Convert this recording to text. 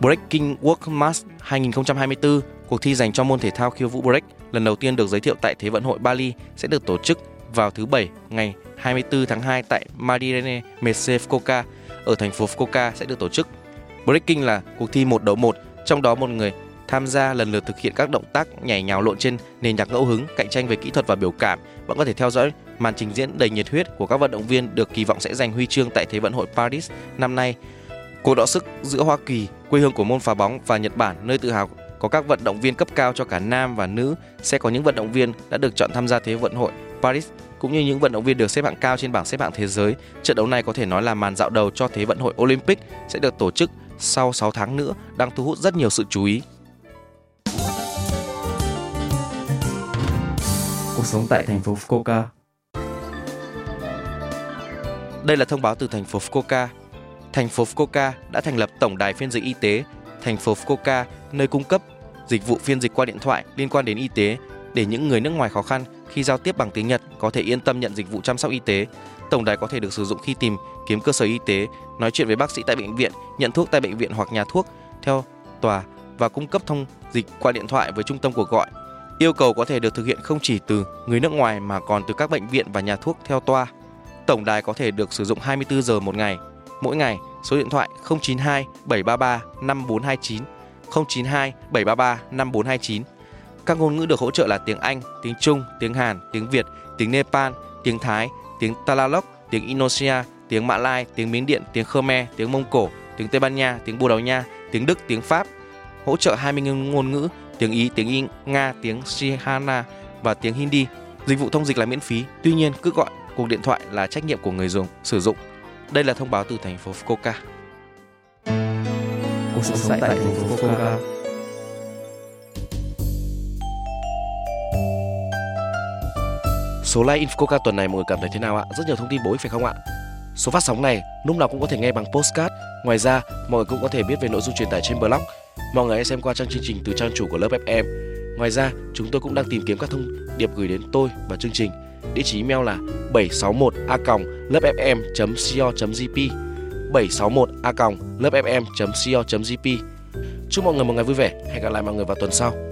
Breaking World Mass 2024, cuộc thi dành cho môn thể thao khiêu vũ break lần đầu tiên được giới thiệu tại Thế vận hội Bali sẽ được tổ chức vào thứ Bảy ngày 24 tháng 2 tại Madirene Mese Fukuoka ở thành phố Fukuoka sẽ được tổ chức. Breaking là cuộc thi một đấu một, trong đó một người tham gia lần lượt thực hiện các động tác nhảy nhào lộn trên nền nhạc ngẫu hứng, cạnh tranh về kỹ thuật và biểu cảm. Bạn có thể theo dõi màn trình diễn đầy nhiệt huyết của các vận động viên được kỳ vọng sẽ giành huy chương tại Thế vận hội Paris năm nay. Cuộc đọ sức giữa Hoa Kỳ, quê hương của môn phá bóng và Nhật Bản, nơi tự hào có các vận động viên cấp cao cho cả nam và nữ, sẽ có những vận động viên đã được chọn tham gia Thế vận hội Paris cũng như những vận động viên được xếp hạng cao trên bảng xếp hạng thế giới. Trận đấu này có thể nói là màn dạo đầu cho Thế vận hội Olympic sẽ được tổ chức sau 6 tháng nữa, đang thu hút rất nhiều sự chú ý. Cuộc sống tại thành phố Fukuoka Đây là thông báo từ thành phố Fukuoka. Thành phố Fukuoka đã thành lập tổng đài phiên dịch y tế thành phố Fukuoka, nơi cung cấp dịch vụ phiên dịch qua điện thoại liên quan đến y tế để những người nước ngoài khó khăn khi giao tiếp bằng tiếng Nhật có thể yên tâm nhận dịch vụ chăm sóc y tế. Tổng đài có thể được sử dụng khi tìm kiếm cơ sở y tế, nói chuyện với bác sĩ tại bệnh viện, nhận thuốc tại bệnh viện hoặc nhà thuốc theo tòa và cung cấp thông dịch qua điện thoại với trung tâm cuộc gọi. Yêu cầu có thể được thực hiện không chỉ từ người nước ngoài mà còn từ các bệnh viện và nhà thuốc theo toa. Tổng đài có thể được sử dụng 24 giờ một ngày, mỗi ngày số điện thoại 092 733 5429 092 733 5429. Các ngôn ngữ được hỗ trợ là tiếng Anh, tiếng Trung, tiếng Hàn, tiếng Việt, tiếng Nepal, tiếng Thái, tiếng Tagalog, tiếng Indonesia, tiếng Mã Lai, tiếng Miến Điện, tiếng Khmer, tiếng Mông Cổ, tiếng Tây Ban Nha, tiếng Bồ Đào Nha, tiếng Đức, tiếng Pháp. Hỗ trợ 20 ngôn ngữ, tiếng Ý, tiếng Ý, Nga, tiếng Sihana và tiếng Hindi. Dịch vụ thông dịch là miễn phí, tuy nhiên cứ gọi cuộc điện thoại là trách nhiệm của người dùng sử dụng. Đây là thông báo từ thành phố Fukuoka. Cuộc sống tại thành phố Fukuoka Số like Infoca tuần này mọi người cảm thấy thế nào ạ? Rất nhiều thông tin bổ ích phải không ạ? Số phát sóng này lúc nào cũng có thể nghe bằng postcard. Ngoài ra, mọi người cũng có thể biết về nội dung truyền tải trên blog. Mọi người hãy xem qua trang chương trình từ trang chủ của lớp FM. Ngoài ra, chúng tôi cũng đang tìm kiếm các thông điệp gửi đến tôi và chương trình. Địa chỉ email là 761a.lớpfm.co.jp 761a.lớpfm.co.jp Chúc mọi người một ngày vui vẻ. Hẹn gặp lại mọi người vào tuần sau.